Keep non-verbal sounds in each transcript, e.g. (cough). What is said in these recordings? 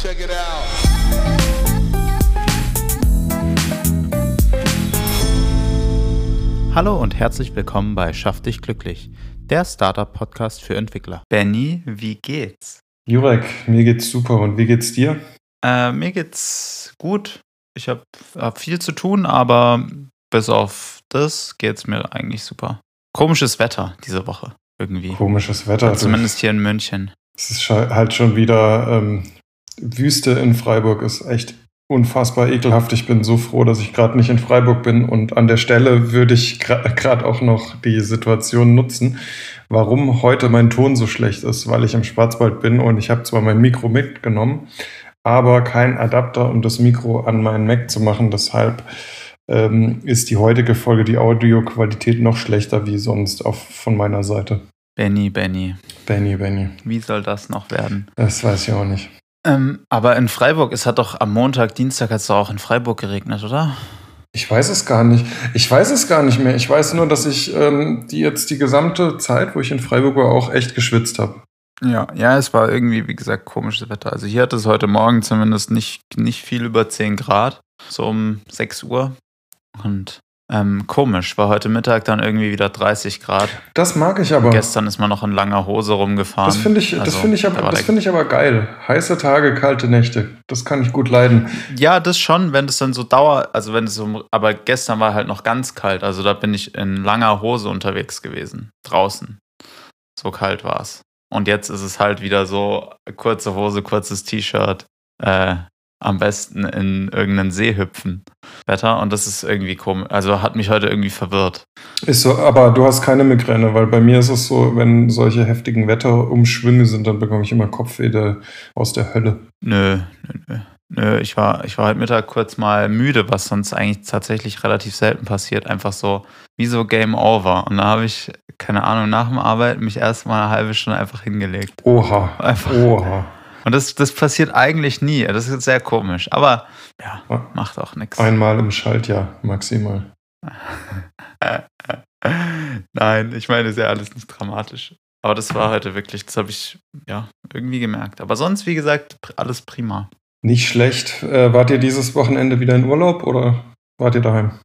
Check it out. Hallo und herzlich willkommen bei Schaff dich glücklich, der Startup-Podcast für Entwickler. Benny, wie geht's? Jurek, mir geht's super und wie geht's dir? Äh, mir geht's gut. Ich habe hab viel zu tun, aber bis auf das geht's mir eigentlich super. Komisches Wetter diese Woche irgendwie. Komisches Wetter. Zumindest hier in München. Es ist halt schon wieder ähm, Wüste in Freiburg, ist echt unfassbar ekelhaft. Ich bin so froh, dass ich gerade nicht in Freiburg bin und an der Stelle würde ich gerade auch noch die Situation nutzen, warum heute mein Ton so schlecht ist, weil ich im Schwarzwald bin und ich habe zwar mein Mikro mitgenommen, aber kein Adapter, um das Mikro an meinen Mac zu machen. Deshalb ähm, ist die heutige Folge die Audioqualität noch schlechter wie sonst auf, von meiner Seite. Benny, Benny. Benny, Benny. Wie soll das noch werden? Das weiß ich auch nicht. Ähm, aber in Freiburg, es hat doch am Montag, Dienstag hat es doch auch in Freiburg geregnet, oder? Ich weiß es gar nicht. Ich weiß es gar nicht mehr. Ich weiß nur, dass ich ähm, die jetzt die gesamte Zeit, wo ich in Freiburg war, auch echt geschwitzt habe. Ja, ja, es war irgendwie, wie gesagt, komisches Wetter. Also hier hat es heute Morgen zumindest nicht, nicht viel über 10 Grad, so um 6 Uhr. Und ähm, komisch, war heute Mittag dann irgendwie wieder 30 Grad. Das mag ich aber. Gestern ist man noch in langer Hose rumgefahren. Das finde ich, also, find ich, aber, find ich aber geil. Heiße Tage, kalte Nächte. Das kann ich gut leiden. Ja, das schon, wenn es dann so dauert. Also wenn es so. Aber gestern war halt noch ganz kalt. Also da bin ich in langer Hose unterwegs gewesen. Draußen. So kalt war es. Und jetzt ist es halt wieder so kurze Hose, kurzes T-Shirt. Äh, am besten in irgendeinen See hüpfen. Wetter und das ist irgendwie komisch. Also hat mich heute irgendwie verwirrt. Ist so, aber du hast keine Migräne, weil bei mir ist es so, wenn solche heftigen Wetterumschwünge sind, dann bekomme ich immer Kopfweh aus der Hölle. Nö, nö, nö. Nö, ich war, ich war heute Mittag kurz mal müde, was sonst eigentlich tatsächlich relativ selten passiert. Einfach so, wie so Game Over. Und da habe ich, keine Ahnung, nach dem Arbeit mich erstmal eine halbe Stunde einfach hingelegt. Oha. Einfach. Oha. Und das, das passiert eigentlich nie. Das ist sehr komisch. Aber ja, macht auch nichts. Einmal im Schaltjahr, maximal. (laughs) Nein, ich meine, ist ja alles nicht dramatisch. Aber das war heute wirklich, das habe ich ja irgendwie gemerkt. Aber sonst, wie gesagt, alles prima. Nicht schlecht. Äh, wart ihr dieses Wochenende wieder in Urlaub oder wart ihr daheim?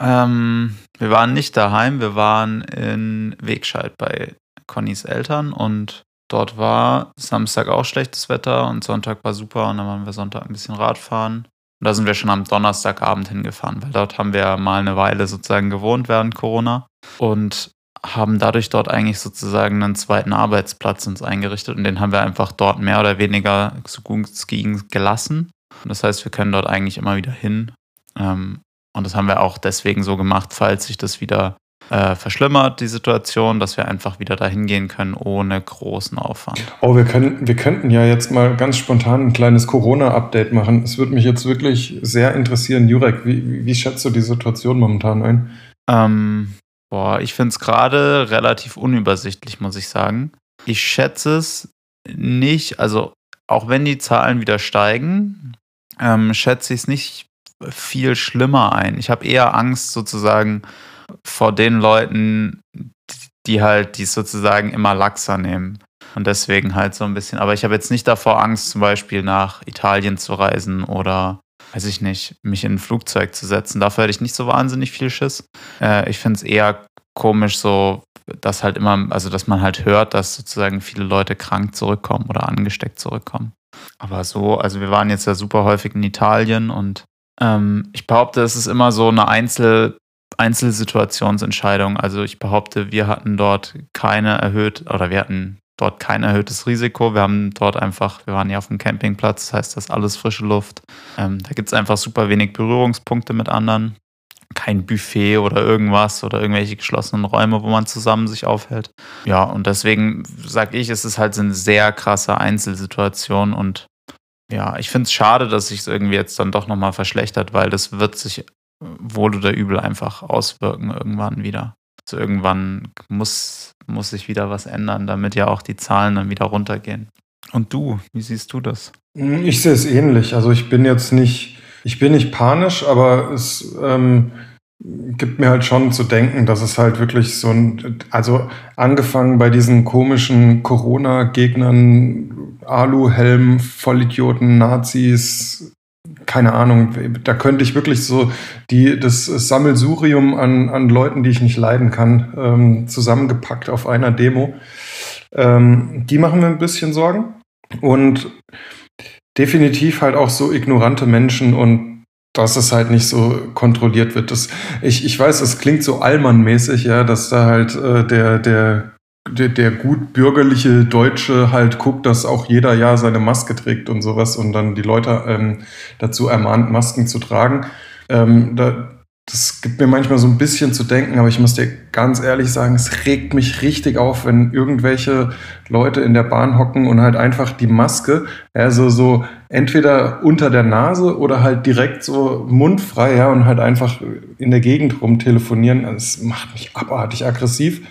Ähm, wir waren nicht daheim, wir waren in Wegscheid bei Connys Eltern und Dort war Samstag auch schlechtes Wetter und Sonntag war super und dann waren wir Sonntag ein bisschen Radfahren. Und da sind wir schon am Donnerstagabend hingefahren, weil dort haben wir mal eine Weile sozusagen gewohnt während Corona und haben dadurch dort eigentlich sozusagen einen zweiten Arbeitsplatz uns eingerichtet und den haben wir einfach dort mehr oder weniger so gut ging gelassen. Und das heißt, wir können dort eigentlich immer wieder hin. Ähm, und das haben wir auch deswegen so gemacht, falls sich das wieder äh, verschlimmert, die Situation, dass wir einfach wieder dahin gehen können ohne großen Aufwand. Oh, wir, können, wir könnten ja jetzt mal ganz spontan ein kleines Corona-Update machen. Es würde mich jetzt wirklich sehr interessieren. Jurek, wie, wie schätzt du die Situation momentan ein? Ähm, boah, ich finde es gerade relativ unübersichtlich, muss ich sagen. Ich schätze es nicht, also auch wenn die Zahlen wieder steigen, ähm, schätze ich es nicht viel schlimmer ein. Ich habe eher Angst sozusagen, vor den Leuten, die halt die sozusagen immer laxer nehmen. Und deswegen halt so ein bisschen. Aber ich habe jetzt nicht davor Angst, zum Beispiel nach Italien zu reisen oder, weiß ich nicht, mich in ein Flugzeug zu setzen. Dafür hätte ich nicht so wahnsinnig viel Schiss. Äh, ich finde es eher komisch, so, dass halt immer, also dass man halt hört, dass sozusagen viele Leute krank zurückkommen oder angesteckt zurückkommen. Aber so, also wir waren jetzt ja super häufig in Italien und ähm, ich behaupte, es ist immer so eine Einzel- Einzelsituationsentscheidung. Also ich behaupte, wir hatten dort keine erhöht oder wir hatten dort kein erhöhtes Risiko. Wir haben dort einfach, wir waren ja auf dem Campingplatz, das heißt, das ist alles frische Luft. Ähm, da gibt es einfach super wenig Berührungspunkte mit anderen. Kein Buffet oder irgendwas oder irgendwelche geschlossenen Räume, wo man zusammen sich aufhält. Ja, und deswegen sage ich, es ist halt eine sehr krasse Einzelsituation und ja, ich finde es schade, dass sich es irgendwie jetzt dann doch nochmal verschlechtert, weil das wird sich wohl oder übel einfach auswirken irgendwann wieder. Also irgendwann muss, muss sich wieder was ändern, damit ja auch die Zahlen dann wieder runtergehen. Und du, wie siehst du das? Ich sehe es ähnlich. Also ich bin jetzt nicht, ich bin nicht panisch, aber es, ähm, gibt mir halt schon zu denken, dass es halt wirklich so ein, also angefangen bei diesen komischen Corona-Gegnern, Aluhelm, Vollidioten, Nazis, keine Ahnung, da könnte ich wirklich so die, das Sammelsurium an, an Leuten, die ich nicht leiden kann, ähm, zusammengepackt auf einer Demo. Ähm, die machen mir ein bisschen Sorgen. Und definitiv halt auch so ignorante Menschen und dass es halt nicht so kontrolliert wird. Das, ich, ich weiß, es klingt so Allmann-mäßig, ja, dass da halt äh, der, der, der, der gut bürgerliche Deutsche halt guckt, dass auch jeder Jahr seine Maske trägt und sowas und dann die Leute ähm, dazu ermahnt, Masken zu tragen. Ähm, da, das gibt mir manchmal so ein bisschen zu denken, aber ich muss dir ganz ehrlich sagen, es regt mich richtig auf, wenn irgendwelche Leute in der Bahn hocken und halt einfach die Maske, also so entweder unter der Nase oder halt direkt so mundfrei, ja, und halt einfach in der Gegend rum telefonieren. Das macht mich abartig aggressiv.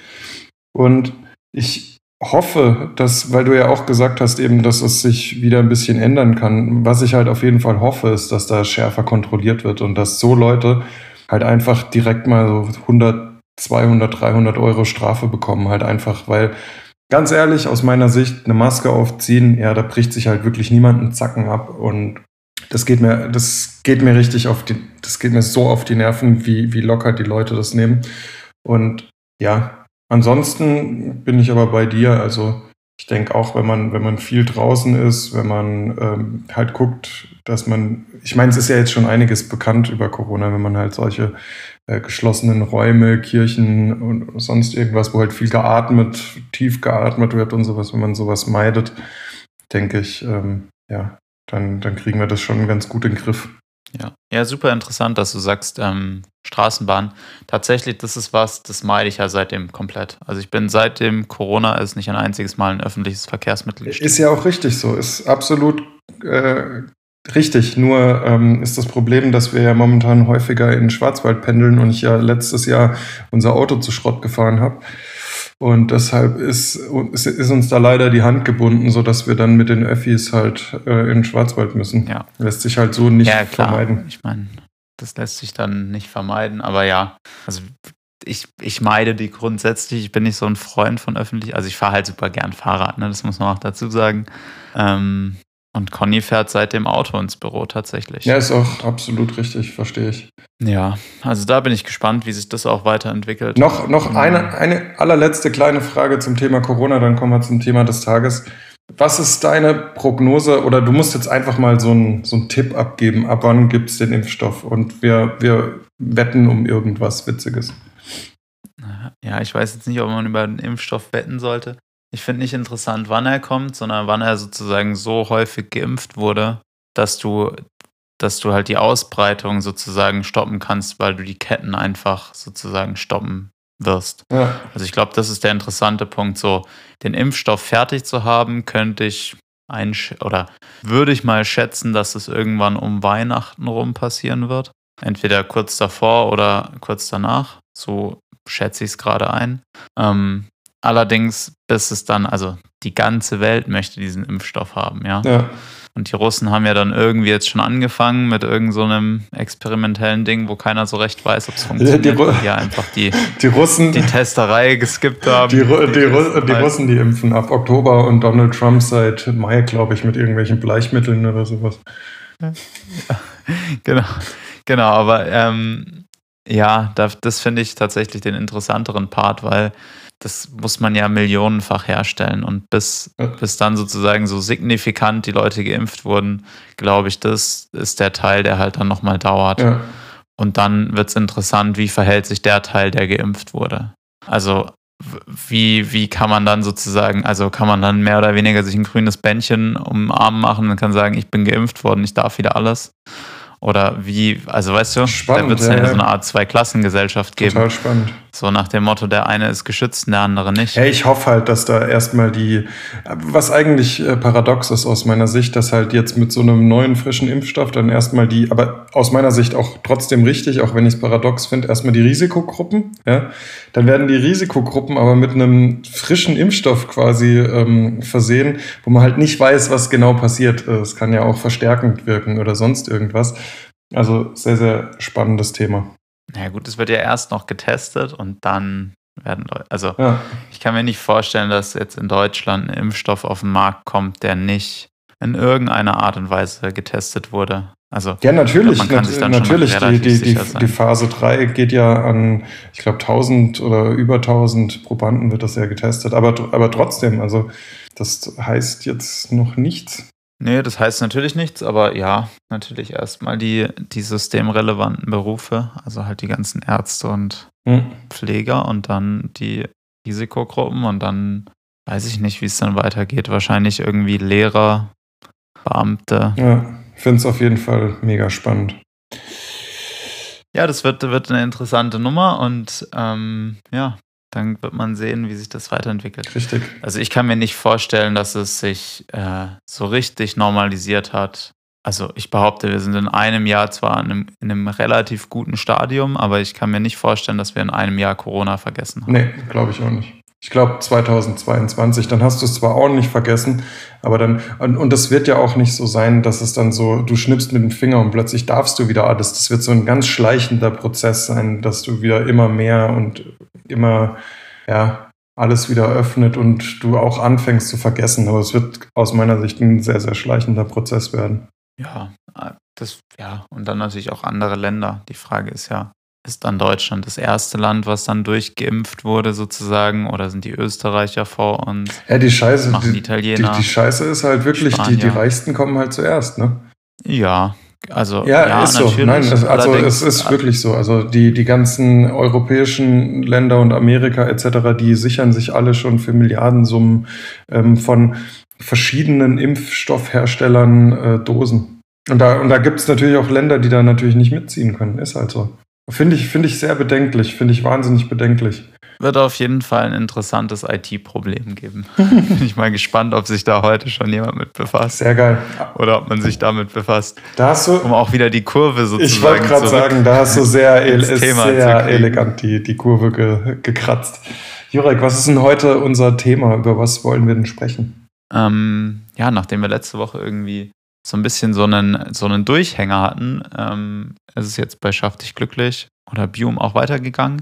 Und ich hoffe, dass, weil du ja auch gesagt hast, eben, dass es sich wieder ein bisschen ändern kann. Was ich halt auf jeden Fall hoffe, ist, dass da schärfer kontrolliert wird und dass so Leute halt einfach direkt mal so 100, 200, 300 Euro Strafe bekommen. Halt einfach, weil ganz ehrlich, aus meiner Sicht, eine Maske aufziehen, ja, da bricht sich halt wirklich niemand einen Zacken ab und das geht mir, das geht mir richtig auf die, das geht mir so auf die Nerven, wie, wie locker die Leute das nehmen. Und ja, ansonsten bin ich aber bei dir, also ich denke auch, wenn man, wenn man viel draußen ist, wenn man ähm, halt guckt, dass man, ich meine, es ist ja jetzt schon einiges bekannt über Corona, wenn man halt solche äh, geschlossenen Räume, Kirchen und sonst irgendwas, wo halt viel geatmet, tief geatmet wird und sowas, wenn man sowas meidet, denke ich, ähm, ja, dann, dann kriegen wir das schon ganz gut in den Griff. Ja, ja super interessant, dass du sagst, ähm, Straßenbahn. Tatsächlich, das ist was, das meide ich ja seitdem komplett. Also ich bin seitdem Corona ist nicht ein einziges Mal ein öffentliches Verkehrsmittel gestiegen. Ist ja auch richtig so, ist absolut äh, richtig. Nur ähm, ist das Problem, dass wir ja momentan häufiger in Schwarzwald pendeln und ich ja letztes Jahr unser Auto zu Schrott gefahren habe. Und deshalb ist, ist uns da leider die Hand gebunden, sodass wir dann mit den Öffis halt äh, in den Schwarzwald müssen. Ja. Lässt sich halt so nicht ja, klar. vermeiden. Ich meine, das lässt sich dann nicht vermeiden, aber ja, also ich, ich meide die grundsätzlich. Ich bin nicht so ein Freund von öffentlich. Also ich fahre halt super gern Fahrrad, ne? das muss man auch dazu sagen. Ähm, und Conny fährt seit dem Auto ins Büro tatsächlich. Ja, ist auch absolut richtig, verstehe ich. Ja, also da bin ich gespannt, wie sich das auch weiterentwickelt. Noch, noch eine, eine allerletzte kleine Frage zum Thema Corona, dann kommen wir zum Thema des Tages. Was ist deine Prognose oder du musst jetzt einfach mal so einen so Tipp abgeben, ab wann gibt es den Impfstoff und wir, wir wetten um irgendwas Witziges. Ja, ich weiß jetzt nicht, ob man über den Impfstoff wetten sollte. Ich finde nicht interessant, wann er kommt, sondern wann er sozusagen so häufig geimpft wurde, dass du, dass du halt die Ausbreitung sozusagen stoppen kannst, weil du die Ketten einfach sozusagen stoppen wirst. Ja. Also ich glaube, das ist der interessante Punkt. So, den Impfstoff fertig zu haben, könnte ich einsch oder würde ich mal schätzen, dass es irgendwann um Weihnachten rum passieren wird. Entweder kurz davor oder kurz danach. So schätze ich es gerade ein. Ähm, Allerdings ist es dann, also die ganze Welt möchte diesen Impfstoff haben, ja. ja. Und die Russen haben ja dann irgendwie jetzt schon angefangen mit irgendeinem so experimentellen Ding, wo keiner so recht weiß, ob es funktioniert. Ja, die, ja, einfach die, (laughs) die Russen, die Testerei geskippt haben. Die, die, die, die Russen, die impfen ab Oktober und Donald Trump seit Mai, glaube ich, mit irgendwelchen Bleichmitteln oder sowas. Ja, (laughs) genau, genau, aber ähm, ja, das, das finde ich tatsächlich den interessanteren Part, weil das muss man ja millionenfach herstellen. Und bis, ja. bis dann sozusagen so signifikant die Leute geimpft wurden, glaube ich, das ist der Teil, der halt dann nochmal dauert. Ja. Und dann wird es interessant, wie verhält sich der Teil, der geimpft wurde. Also wie, wie kann man dann sozusagen, also kann man dann mehr oder weniger sich ein grünes Bändchen um den Arm machen und kann sagen, ich bin geimpft worden, ich darf wieder alles. Oder wie, also weißt du, spannend, da wird es ja, ja, so eine Art Zweiklassengesellschaft geben. Total spannend. So nach dem Motto, der eine ist geschützt und der andere nicht. Hey, ich hoffe halt, dass da erstmal die, was eigentlich äh, paradox ist aus meiner Sicht, dass halt jetzt mit so einem neuen, frischen Impfstoff dann erstmal die, aber aus meiner Sicht auch trotzdem richtig, auch wenn ich es paradox finde, erstmal die Risikogruppen, ja. Dann werden die Risikogruppen aber mit einem frischen Impfstoff quasi ähm, versehen, wo man halt nicht weiß, was genau passiert. Es kann ja auch verstärkend wirken oder sonst irgendwas. Also sehr, sehr spannendes Thema. Na ja, gut, es wird ja erst noch getestet und dann werden Leute. Also ja. ich kann mir nicht vorstellen, dass jetzt in Deutschland ein Impfstoff auf den Markt kommt, der nicht in irgendeiner Art und Weise getestet wurde. Also, ja, natürlich, glaub, nat natürlich. Die, die, die, die, Phase 3 geht ja an, ich glaube, 1000 oder über 1000 Probanden wird das ja getestet. Aber, aber trotzdem, also das heißt jetzt noch nichts. Nee, das heißt natürlich nichts, aber ja, natürlich erstmal die, die systemrelevanten Berufe, also halt die ganzen Ärzte und hm. Pfleger und dann die Risikogruppen und dann weiß ich nicht, wie es dann weitergeht. Wahrscheinlich irgendwie Lehrer, Beamte. Ja, ich finde es auf jeden Fall mega spannend. Ja, das wird, wird eine interessante Nummer und ähm, ja, dann wird man sehen, wie sich das weiterentwickelt. Richtig. Also ich kann mir nicht vorstellen, dass es sich äh, so richtig normalisiert hat. Also ich behaupte, wir sind in einem Jahr zwar in einem, in einem, relativ guten Stadium, aber ich kann mir nicht vorstellen, dass wir in einem Jahr Corona vergessen haben. Nee, glaube ich auch nicht. Ich glaube 2022, dann hast du es zwar ordentlich vergessen, aber dann, und, und das wird ja auch nicht so sein, dass es dann so, du schnippst mit dem Finger und plötzlich darfst du wieder alles. Das wird so ein ganz schleichender Prozess sein, dass du wieder immer mehr und immer, ja, alles wieder öffnet und du auch anfängst zu vergessen. Aber es wird aus meiner Sicht ein sehr, sehr schleichender Prozess werden. Ja, das, ja, und dann natürlich auch andere Länder. Die Frage ist ja, ist dann Deutschland das erste Land, was dann durchgeimpft wurde sozusagen? Oder sind die Österreicher vor uns? Ja, die Scheiße, machen die, Italiener. Die, die Scheiße ist halt wirklich, die, die Reichsten kommen halt zuerst, ne? Ja, also ja, ja ist so. Nein, es, also es ist wirklich so. Also die, die ganzen europäischen Länder und Amerika etc., die sichern sich alle schon für Milliardensummen ähm, von verschiedenen Impfstoffherstellern äh, Dosen. Und da, und da gibt es natürlich auch Länder, die da natürlich nicht mitziehen können. Ist halt so. Finde ich, find ich sehr bedenklich, finde ich wahnsinnig bedenklich. Wird auf jeden Fall ein interessantes IT-Problem geben. (laughs) Bin ich mal gespannt, ob sich da heute schon jemand mit befasst. Sehr geil. Oder ob man sich damit befasst. Da hast du, um auch wieder die Kurve sozusagen Ich wollte gerade sagen, da hast du sehr, (laughs) ele sehr elegant die, die Kurve ge gekratzt. Jurek, was ist denn heute unser Thema? Über was wollen wir denn sprechen? Ähm, ja, nachdem wir letzte Woche irgendwie so ein bisschen so einen, so einen Durchhänger hatten, ähm, ist es jetzt bei Schaff dich glücklich oder Bium auch weitergegangen.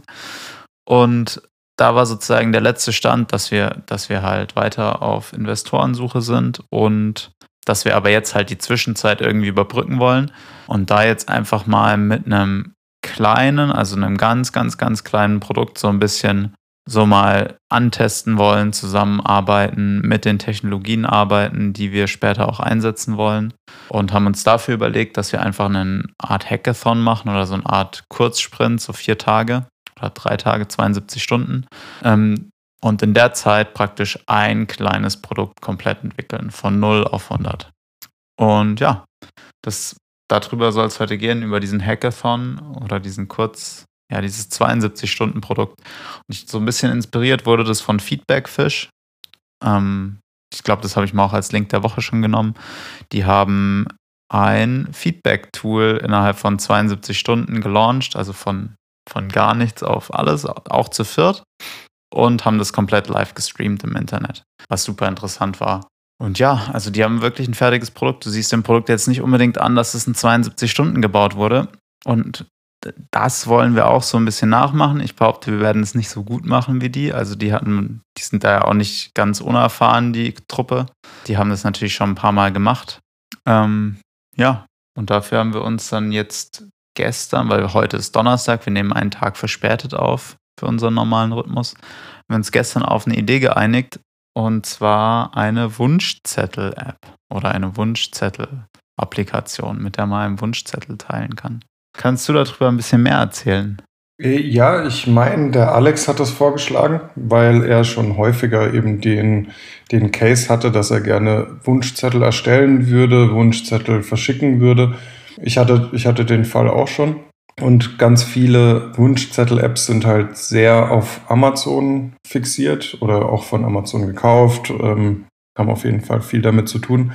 Und da war sozusagen der letzte Stand, dass wir, dass wir halt weiter auf Investorensuche sind und dass wir aber jetzt halt die Zwischenzeit irgendwie überbrücken wollen und da jetzt einfach mal mit einem kleinen, also einem ganz, ganz, ganz kleinen Produkt so ein bisschen so mal antesten wollen, zusammenarbeiten, mit den Technologien arbeiten, die wir später auch einsetzen wollen. Und haben uns dafür überlegt, dass wir einfach eine Art Hackathon machen oder so eine Art Kurzsprint, so vier Tage oder drei Tage, 72 Stunden. Ähm, und in der Zeit praktisch ein kleines Produkt komplett entwickeln, von 0 auf 100. Und ja, das, darüber soll es heute gehen, über diesen Hackathon oder diesen Kurz, ja, dieses 72-Stunden-Produkt. Und ich so ein bisschen inspiriert wurde das von Feedbackfish. Ähm, ich glaube, das habe ich mal auch als Link der Woche schon genommen. Die haben ein Feedback-Tool innerhalb von 72 Stunden gelauncht, also von, von gar nichts auf alles, auch zu viert. Und haben das komplett live gestreamt im Internet, was super interessant war. Und ja, also die haben wirklich ein fertiges Produkt. Du siehst dem Produkt jetzt nicht unbedingt an, dass es in 72 Stunden gebaut wurde. Und das wollen wir auch so ein bisschen nachmachen. Ich behaupte, wir werden es nicht so gut machen wie die. Also die hatten, die sind da ja auch nicht ganz unerfahren, die Truppe. Die haben das natürlich schon ein paar Mal gemacht. Ähm, ja, und dafür haben wir uns dann jetzt gestern, weil heute ist Donnerstag, wir nehmen einen Tag verspätet auf für unseren normalen Rhythmus, haben wir uns gestern auf eine Idee geeinigt und zwar eine Wunschzettel-App oder eine Wunschzettel-Applikation, mit der man einen Wunschzettel teilen kann. Kannst du darüber ein bisschen mehr erzählen? Äh, ja, ich meine, der Alex hat das vorgeschlagen, weil er schon häufiger eben den, den Case hatte, dass er gerne Wunschzettel erstellen würde, Wunschzettel verschicken würde. Ich hatte, ich hatte den Fall auch schon. Und ganz viele Wunschzettel-Apps sind halt sehr auf Amazon fixiert oder auch von Amazon gekauft, ähm, haben auf jeden Fall viel damit zu tun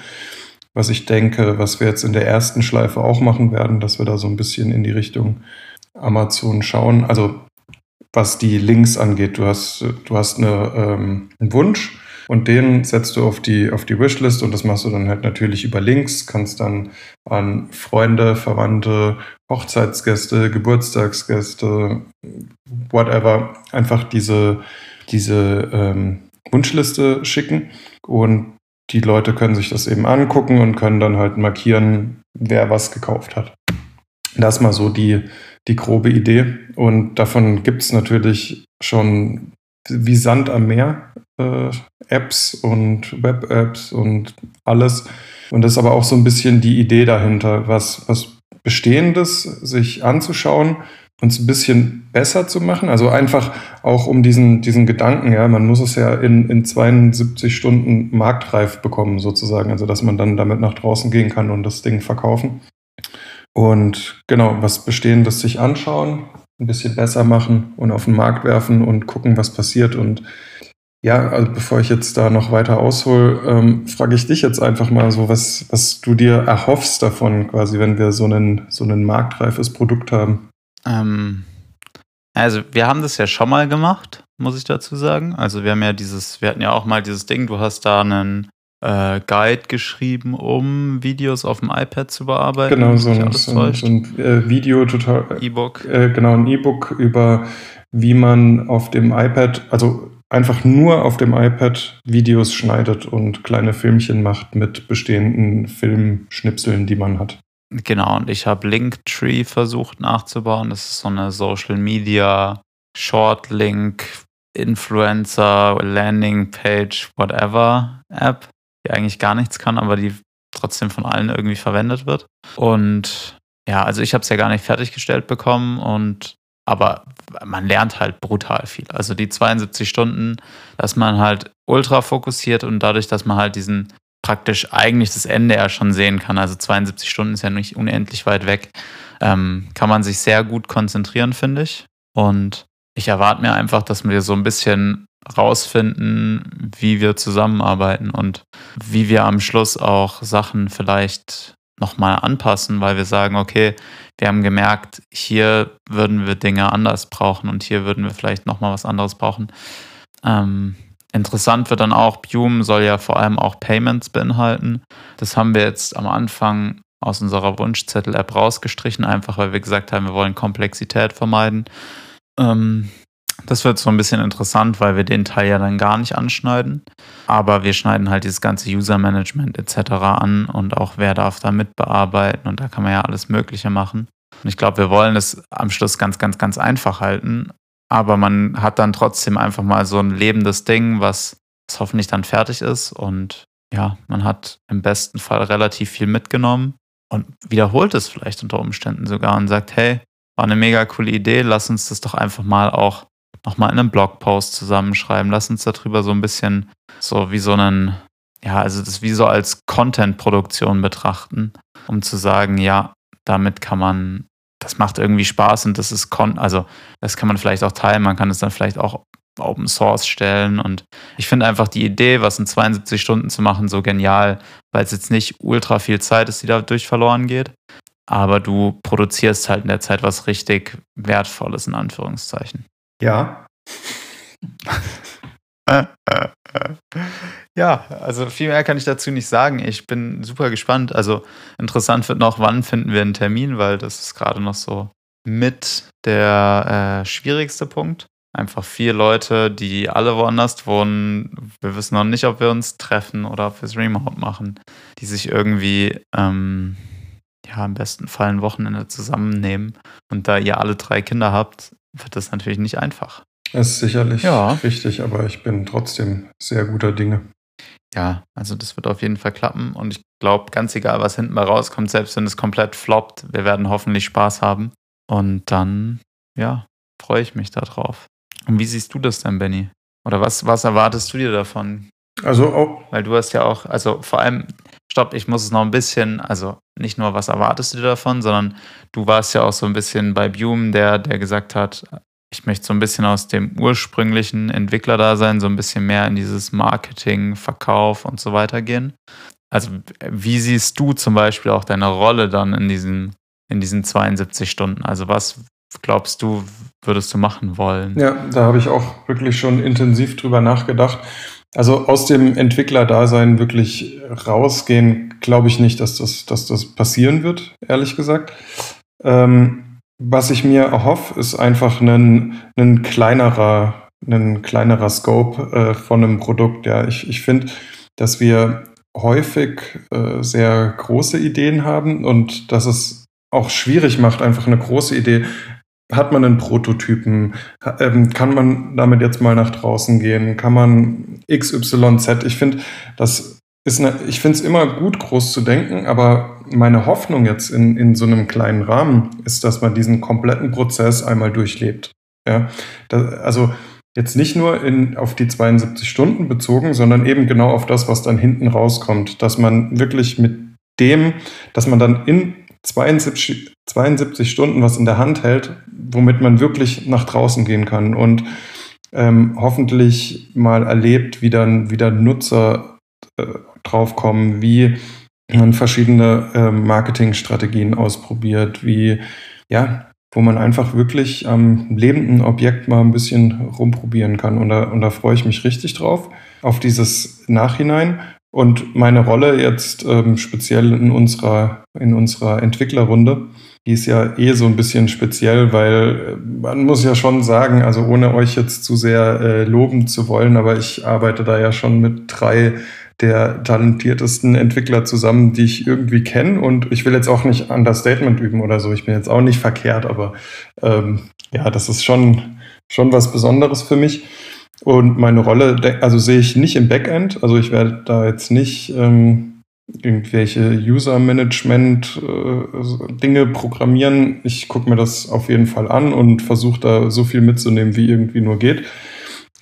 was ich denke, was wir jetzt in der ersten Schleife auch machen werden, dass wir da so ein bisschen in die Richtung Amazon schauen. Also was die Links angeht, du hast, du hast eine, ähm, einen Wunsch Und den setzt du auf die, auf die Wishlist und das machst du dann halt natürlich über Links, kannst dann an Freunde, Verwandte, Hochzeitsgäste, Geburtstagsgäste, whatever, einfach diese, diese ähm, Wunschliste schicken und die Leute können sich das eben angucken und können dann halt markieren, wer was gekauft hat. Das ist mal so die, die grobe Idee. Und davon gibt es natürlich schon wie Sand am Meer äh, Apps und Web-Apps und alles. Und das ist aber auch so ein bisschen die Idee dahinter, was, was Bestehendes sich anzuschauen uns ein bisschen besser zu machen. Also einfach auch um diesen, diesen Gedanken, ja, man muss es ja in, in 72 Stunden marktreif bekommen, sozusagen. Also dass man dann damit nach draußen gehen kann und das Ding verkaufen. Und genau, was Bestehendes sich anschauen, ein bisschen besser machen und auf den Markt werfen und gucken, was passiert. Und ja, also bevor ich jetzt da noch weiter aushole, ähm, frage ich dich jetzt einfach mal so, was, was du dir erhoffst davon, quasi, wenn wir so ein so ein marktreifes Produkt haben. Ähm, also wir haben das ja schon mal gemacht, muss ich dazu sagen. Also wir haben ja dieses, wir hatten ja auch mal dieses Ding, du hast da einen äh, Guide geschrieben, um Videos auf dem iPad zu bearbeiten. Genau, so ein, so ein, so ein äh, Video total. E-Book. Äh, genau, ein E-Book über wie man auf dem iPad, also einfach nur auf dem iPad Videos schneidet und kleine Filmchen macht mit bestehenden Filmschnipseln, die man hat. Genau, und ich habe Linktree versucht nachzubauen. Das ist so eine Social Media Shortlink Influencer Landing Page whatever App, die eigentlich gar nichts kann, aber die trotzdem von allen irgendwie verwendet wird. Und ja, also ich habe es ja gar nicht fertiggestellt bekommen und aber man lernt halt brutal viel. Also die 72 Stunden, dass man halt ultra fokussiert und dadurch, dass man halt diesen praktisch eigentlich das Ende ja schon sehen kann. Also 72 Stunden ist ja nicht unendlich weit weg. Ähm, kann man sich sehr gut konzentrieren, finde ich. Und ich erwarte mir einfach, dass wir so ein bisschen rausfinden, wie wir zusammenarbeiten und wie wir am Schluss auch Sachen vielleicht nochmal anpassen, weil wir sagen, okay, wir haben gemerkt, hier würden wir Dinge anders brauchen und hier würden wir vielleicht nochmal was anderes brauchen. Ähm, Interessant wird dann auch, Bume soll ja vor allem auch Payments beinhalten. Das haben wir jetzt am Anfang aus unserer Wunschzettel-App rausgestrichen, einfach weil wir gesagt haben, wir wollen Komplexität vermeiden. Ähm, das wird so ein bisschen interessant, weil wir den Teil ja dann gar nicht anschneiden. Aber wir schneiden halt dieses ganze User-Management etc. an und auch wer darf da mitbearbeiten und da kann man ja alles Mögliche machen. Und ich glaube, wir wollen es am Schluss ganz, ganz, ganz einfach halten aber man hat dann trotzdem einfach mal so ein lebendes Ding, was, was hoffentlich dann fertig ist. Und ja, man hat im besten Fall relativ viel mitgenommen und wiederholt es vielleicht unter Umständen sogar und sagt, hey, war eine mega coole Idee, lass uns das doch einfach mal auch nochmal in einem Blogpost zusammenschreiben. Lass uns darüber so ein bisschen so wie so einen, ja, also das wie so als Content-Produktion betrachten, um zu sagen, ja, damit kann man das macht irgendwie Spaß und das ist, kon also das kann man vielleicht auch teilen, man kann es dann vielleicht auch Open Source stellen und ich finde einfach die Idee, was in 72 Stunden zu machen, so genial, weil es jetzt nicht ultra viel Zeit ist, die dadurch verloren geht, aber du produzierst halt in der Zeit was richtig Wertvolles, in Anführungszeichen. Ja. (laughs) (laughs) (laughs) Ja, also viel mehr kann ich dazu nicht sagen. Ich bin super gespannt. Also interessant wird noch, wann finden wir einen Termin, weil das ist gerade noch so mit der äh, schwierigste Punkt. Einfach vier Leute, die alle woanders wohnen. Wir wissen noch nicht, ob wir uns treffen oder ob wir es remote machen, die sich irgendwie ähm, ja im besten Fall ein Wochenende zusammennehmen. Und da ihr alle drei Kinder habt, wird das natürlich nicht einfach. Das ist sicherlich ja. richtig, aber ich bin trotzdem sehr guter Dinge. Ja, also das wird auf jeden Fall klappen und ich glaube, ganz egal, was hinten mal rauskommt, selbst wenn es komplett floppt, wir werden hoffentlich Spaß haben und dann, ja, freue ich mich darauf. Und wie siehst du das denn, Benny? Oder was, was erwartest du dir davon? Also auch. Weil du hast ja auch, also vor allem, stopp, ich muss es noch ein bisschen, also nicht nur, was erwartest du dir davon, sondern du warst ja auch so ein bisschen bei Bume, der, der gesagt hat, ich möchte so ein bisschen aus dem ursprünglichen Entwicklerdasein so ein bisschen mehr in dieses Marketing, Verkauf und so weiter gehen. Also wie siehst du zum Beispiel auch deine Rolle dann in diesen, in diesen 72 Stunden? Also was glaubst du, würdest du machen wollen? Ja, da habe ich auch wirklich schon intensiv drüber nachgedacht. Also aus dem Entwicklerdasein wirklich rausgehen, glaube ich nicht, dass das, dass das passieren wird, ehrlich gesagt. Ähm, was ich mir erhoffe, ist einfach ein, ein kleinerer, ein kleinerer Scope äh, von einem Produkt. Ja, ich, ich finde, dass wir häufig äh, sehr große Ideen haben und dass es auch schwierig macht, einfach eine große Idee. Hat man einen Prototypen? Ähm, kann man damit jetzt mal nach draußen gehen? Kann man XYZ? Ich finde, das ist eine, ich finde es immer gut, groß zu denken, aber meine Hoffnung jetzt in, in so einem kleinen Rahmen ist, dass man diesen kompletten Prozess einmal durchlebt. Ja, das, also jetzt nicht nur in, auf die 72 Stunden bezogen, sondern eben genau auf das, was dann hinten rauskommt, dass man wirklich mit dem, dass man dann in 72, 72 Stunden was in der Hand hält, womit man wirklich nach draußen gehen kann und ähm, hoffentlich mal erlebt, wie dann wieder Nutzer äh, draufkommen, wie man verschiedene äh, Marketingstrategien ausprobiert, wie, ja, wo man einfach wirklich am lebenden Objekt mal ein bisschen rumprobieren kann. Und da, und da freue ich mich richtig drauf, auf dieses Nachhinein. Und meine Rolle jetzt ähm, speziell in unserer, in unserer Entwicklerrunde, die ist ja eh so ein bisschen speziell, weil äh, man muss ja schon sagen, also ohne euch jetzt zu sehr äh, loben zu wollen, aber ich arbeite da ja schon mit drei der talentiertesten Entwickler zusammen, die ich irgendwie kenne. Und ich will jetzt auch nicht Understatement üben oder so. Ich bin jetzt auch nicht verkehrt, aber ähm, ja, das ist schon, schon was Besonderes für mich. Und meine Rolle, also sehe ich nicht im Backend. Also ich werde da jetzt nicht ähm, irgendwelche User-Management-Dinge äh, programmieren. Ich gucke mir das auf jeden Fall an und versuche da so viel mitzunehmen, wie irgendwie nur geht.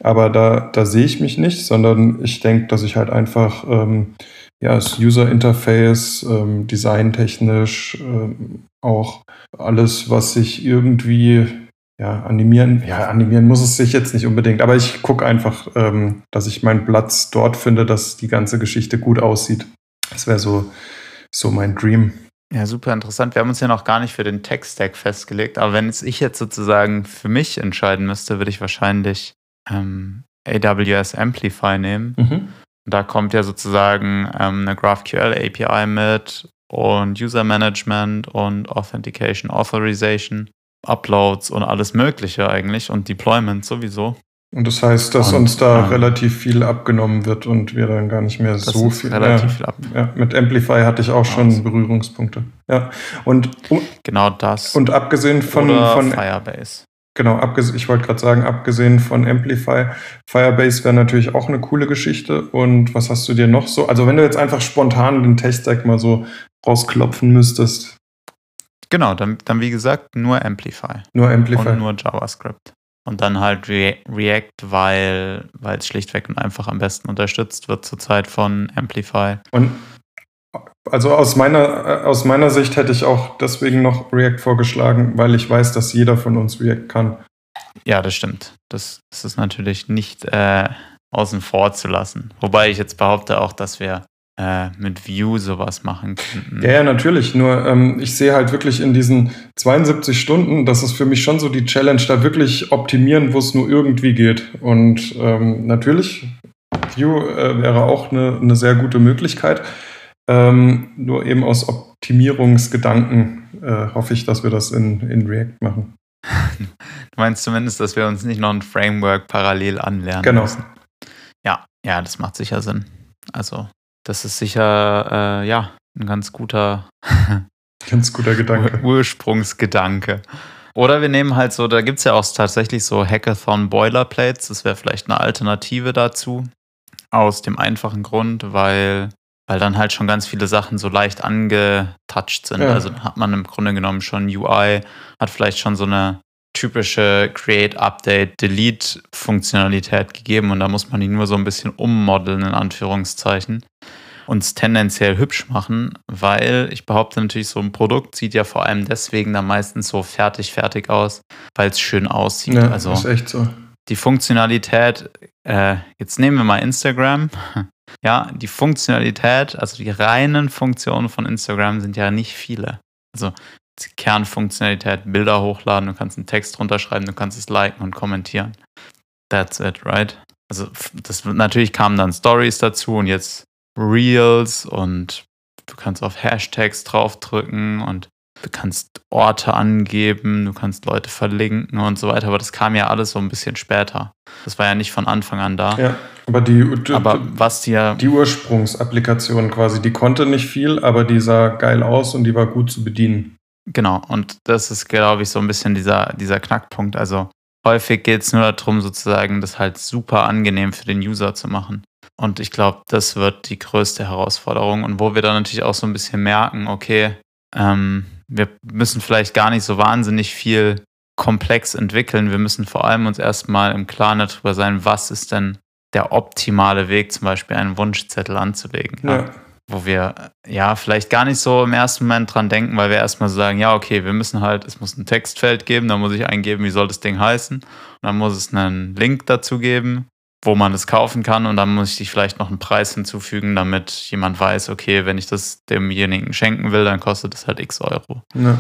Aber da, da sehe ich mich nicht, sondern ich denke, dass ich halt einfach ähm, ja, das User Interface, ähm, designtechnisch, ähm, auch alles, was sich irgendwie ja, animieren, ja, animieren muss es sich jetzt nicht unbedingt, aber ich gucke einfach, ähm, dass ich meinen Platz dort finde, dass die ganze Geschichte gut aussieht. Das wäre so, so mein Dream. Ja, super interessant. Wir haben uns ja noch gar nicht für den Tech-Stack festgelegt, aber wenn es ich jetzt sozusagen für mich entscheiden müsste, würde ich wahrscheinlich ähm, AWS Amplify nehmen. Mhm. Da kommt ja sozusagen ähm, eine GraphQL API mit und User Management und Authentication, Authorization, Uploads und alles Mögliche eigentlich und Deployment sowieso. Und das heißt, dass und, uns da ähm, relativ viel abgenommen wird und wir dann gar nicht mehr so viel. Relativ ja, viel ab. Ja, mit Amplify hatte ich auch schon also. Berührungspunkte. Ja. Und genau das. Und abgesehen von, von Firebase. Genau, ich wollte gerade sagen, abgesehen von Amplify, Firebase wäre natürlich auch eine coole Geschichte. Und was hast du dir noch so? Also wenn du jetzt einfach spontan den Tech-Stack mal so rausklopfen müsstest. Genau, dann, dann wie gesagt nur Amplify. Nur Amplify. Und nur JavaScript. Und dann halt Re React, weil es schlichtweg und einfach am besten unterstützt wird zurzeit von Amplify. Und also aus meiner, aus meiner Sicht hätte ich auch deswegen noch React vorgeschlagen, weil ich weiß, dass jeder von uns React kann. Ja, das stimmt. Das, das ist natürlich nicht äh, außen vor zu lassen. Wobei ich jetzt behaupte auch, dass wir äh, mit Vue sowas machen könnten. Ja, ja, natürlich. Nur ähm, ich sehe halt wirklich in diesen 72 Stunden, das ist für mich schon so die Challenge, da wirklich optimieren, wo es nur irgendwie geht. Und ähm, natürlich, Vue äh, wäre auch eine, eine sehr gute Möglichkeit. Ähm, nur eben aus Optimierungsgedanken äh, hoffe ich, dass wir das in, in React machen. du meinst zumindest, dass wir uns nicht noch ein Framework parallel anlernen genau. müssen. Ja, ja, das macht sicher Sinn. Also, das ist sicher, äh, ja, ein ganz guter, (laughs) ganz guter Gedanke. Ursprungsgedanke. Oder wir nehmen halt so, da gibt es ja auch tatsächlich so Hackathon Boilerplates, das wäre vielleicht eine Alternative dazu. Aus dem einfachen Grund, weil weil dann halt schon ganz viele Sachen so leicht angetouched sind. Ja. Also hat man im Grunde genommen schon UI, hat vielleicht schon so eine typische Create, Update, Delete Funktionalität gegeben und da muss man die nur so ein bisschen ummodeln, in Anführungszeichen. Und es tendenziell hübsch machen, weil ich behaupte natürlich, so ein Produkt sieht ja vor allem deswegen dann meistens so fertig, fertig aus, weil es schön aussieht. Ja, also ist echt so. Die Funktionalität, äh, jetzt nehmen wir mal Instagram. Ja, die Funktionalität, also die reinen Funktionen von Instagram sind ja nicht viele. Also die Kernfunktionalität, Bilder hochladen, du kannst einen Text runterschreiben, du kannst es liken und kommentieren. That's it, right? also das natürlich kamen dann Stories dazu und jetzt Reels und du kannst auf Hashtags draufdrücken und du kannst Orte angeben, du kannst Leute verlinken und so weiter, aber das kam ja alles so ein bisschen später. Das war ja nicht von Anfang an da. Ja, aber die, aber was die, die Ursprungsapplikation quasi, die konnte nicht viel, aber die sah geil aus und die war gut zu bedienen. Genau, und das ist, glaube ich, so ein bisschen dieser, dieser Knackpunkt. Also häufig geht es nur darum, sozusagen das halt super angenehm für den User zu machen. Und ich glaube, das wird die größte Herausforderung. Und wo wir dann natürlich auch so ein bisschen merken, okay, ähm, wir müssen vielleicht gar nicht so wahnsinnig viel komplex entwickeln. Wir müssen vor allem uns erstmal im Klaren darüber sein, was ist denn der optimale Weg, zum Beispiel einen Wunschzettel anzulegen. Ja wo wir ja vielleicht gar nicht so im ersten Moment dran denken, weil wir erstmal so sagen, ja, okay, wir müssen halt, es muss ein Textfeld geben, da muss ich eingeben, wie soll das Ding heißen. Und dann muss es einen Link dazu geben, wo man es kaufen kann und dann muss ich vielleicht noch einen Preis hinzufügen, damit jemand weiß, okay, wenn ich das demjenigen schenken will, dann kostet es halt x Euro. Ja.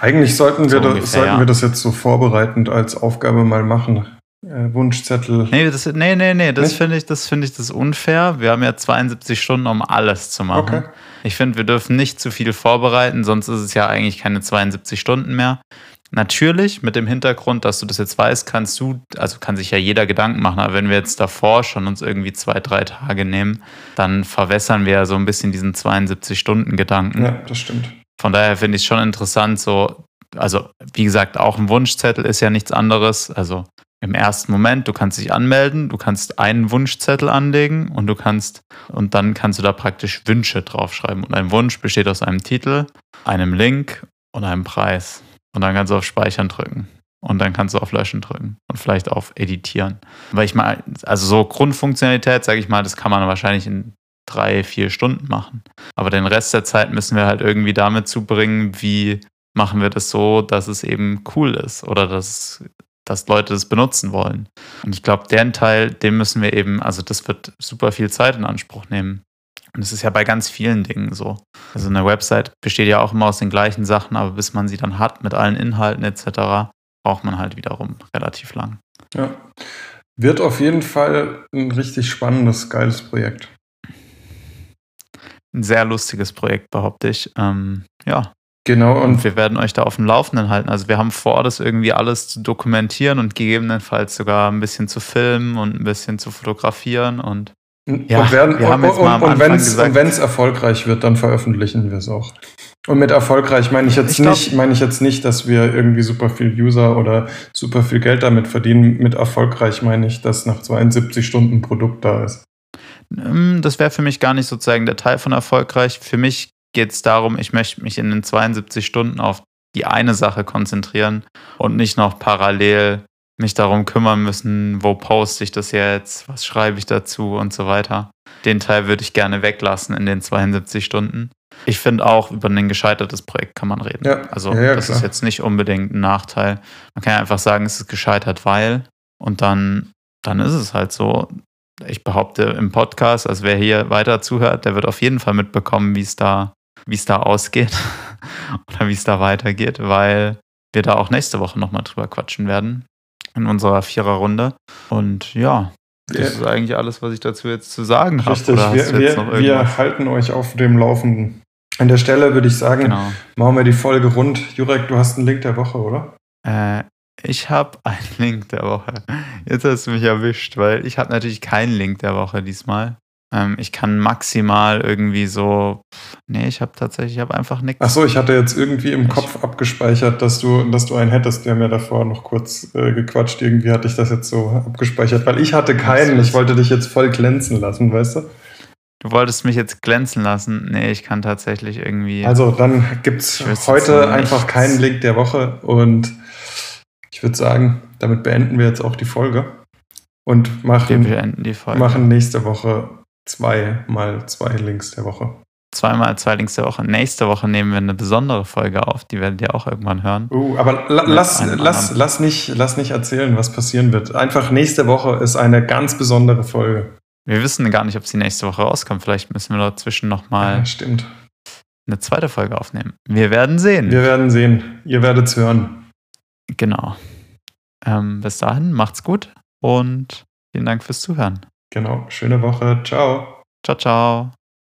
Eigentlich sollten, wir, so ungefähr, das, sollten ja. wir das jetzt so vorbereitend als Aufgabe mal machen äh, Wunschzettel. Nee, das, nee, nee, nee, das finde ich, das finde ich das unfair. Wir haben ja 72 Stunden, um alles zu machen. Okay. Ich finde, wir dürfen nicht zu viel vorbereiten, sonst ist es ja eigentlich keine 72 Stunden mehr. Natürlich, mit dem Hintergrund, dass du das jetzt weißt, kannst du, also kann sich ja jeder Gedanken machen, aber wenn wir jetzt davor schon uns irgendwie zwei, drei Tage nehmen, dann verwässern wir ja so ein bisschen diesen 72-Stunden-Gedanken. Ja, das stimmt. Von daher finde ich es schon interessant, so, also wie gesagt, auch ein Wunschzettel ist ja nichts anderes. Also im ersten Moment, du kannst dich anmelden, du kannst einen Wunschzettel anlegen und du kannst, und dann kannst du da praktisch Wünsche draufschreiben. Und ein Wunsch besteht aus einem Titel, einem Link und einem Preis. Und dann kannst du auf Speichern drücken. Und dann kannst du auf Löschen drücken und vielleicht auf Editieren. Weil ich mal, also so Grundfunktionalität, sage ich mal, das kann man wahrscheinlich in drei, vier Stunden machen. Aber den Rest der Zeit müssen wir halt irgendwie damit zubringen, wie machen wir das so, dass es eben cool ist oder dass dass Leute das benutzen wollen. Und ich glaube, deren Teil, den müssen wir eben, also das wird super viel Zeit in Anspruch nehmen. Und es ist ja bei ganz vielen Dingen so. Also eine Website besteht ja auch immer aus den gleichen Sachen, aber bis man sie dann hat mit allen Inhalten etc., braucht man halt wiederum relativ lang. Ja. Wird auf jeden Fall ein richtig spannendes, geiles Projekt. Ein sehr lustiges Projekt, behaupte ich. Ähm, ja, Genau. Und, und, wir werden euch da auf dem Laufenden halten. Also wir haben vor, das irgendwie alles zu dokumentieren und gegebenenfalls sogar ein bisschen zu filmen und ein bisschen zu fotografieren und ja, und, werden, wir haben jetzt mal und, und wenn es erfolgreich wird, dann veröffentlichen wir es auch. Und mit erfolgreich meine ich jetzt ich nicht, meine ich jetzt nicht, dass wir irgendwie super viel User oder super viel Geld damit verdienen. Mit erfolgreich meine ich, dass nach 72 Stunden ein Produkt da ist. Ähm, das wäre für mich gar nicht sozusagen der Teil von erfolgreich. Für mich geht es darum, ich möchte mich in den 72 Stunden auf die eine Sache konzentrieren und nicht noch parallel mich darum kümmern müssen, wo poste ich das jetzt, was schreibe ich dazu und so weiter. Den Teil würde ich gerne weglassen in den 72 Stunden. Ich finde auch, über ein gescheitertes Projekt kann man reden. Ja, also ja, ja, das klar. ist jetzt nicht unbedingt ein Nachteil. Man kann ja einfach sagen, es ist gescheitert, weil und dann, dann ist es halt so. Ich behaupte im Podcast, also wer hier weiter zuhört, der wird auf jeden Fall mitbekommen, wie es da wie es da ausgeht (laughs) oder wie es da weitergeht, weil wir da auch nächste Woche nochmal drüber quatschen werden in unserer Viererrunde. Und ja, das ja. ist eigentlich alles, was ich dazu jetzt zu sagen habe. Richtig, wir, wir, wir, halten euch auf dem Laufenden. An der Stelle würde ich sagen, genau. machen wir die Folge rund. Jurek, du hast einen Link der Woche, oder? Äh, ich habe (laughs) einen Link der Woche. Jetzt hast du mich erwischt, weil ich habe natürlich keinen Link der Woche diesmal. Ähm, ich kann maximal irgendwie so. Nee, ich habe tatsächlich, ich habe einfach nichts. Achso, ich hatte jetzt irgendwie im ich, Kopf abgespeichert, dass du, dass du einen hättest. Wir haben ja davor noch kurz äh, gequatscht. Irgendwie hatte ich das jetzt so abgespeichert, weil ich hatte keinen. Ich wollte dich jetzt voll glänzen lassen, weißt du? Du wolltest mich jetzt glänzen lassen. Nee, ich kann tatsächlich irgendwie. Also, dann gibt es heute einfach keinen Link der Woche und ich würde sagen, damit beenden wir jetzt auch die Folge und machen, machen nächste Woche zwei mal zwei Links der Woche. Zweimal zwei Links der Woche. Nächste Woche nehmen wir eine besondere Folge auf, die werdet ihr auch irgendwann hören. Uh, aber la lass, lass, lass, nicht, lass nicht erzählen, was passieren wird. Einfach nächste Woche ist eine ganz besondere Folge. Wir wissen gar nicht, ob sie nächste Woche rauskommt. Vielleicht müssen wir dazwischen nochmal ja, eine zweite Folge aufnehmen. Wir werden sehen. Wir werden sehen. Ihr werdet es hören. Genau. Ähm, bis dahin, macht's gut und Vielen Dank fürs Zuhören. Genau, schöne Woche. Ciao. Ciao, ciao.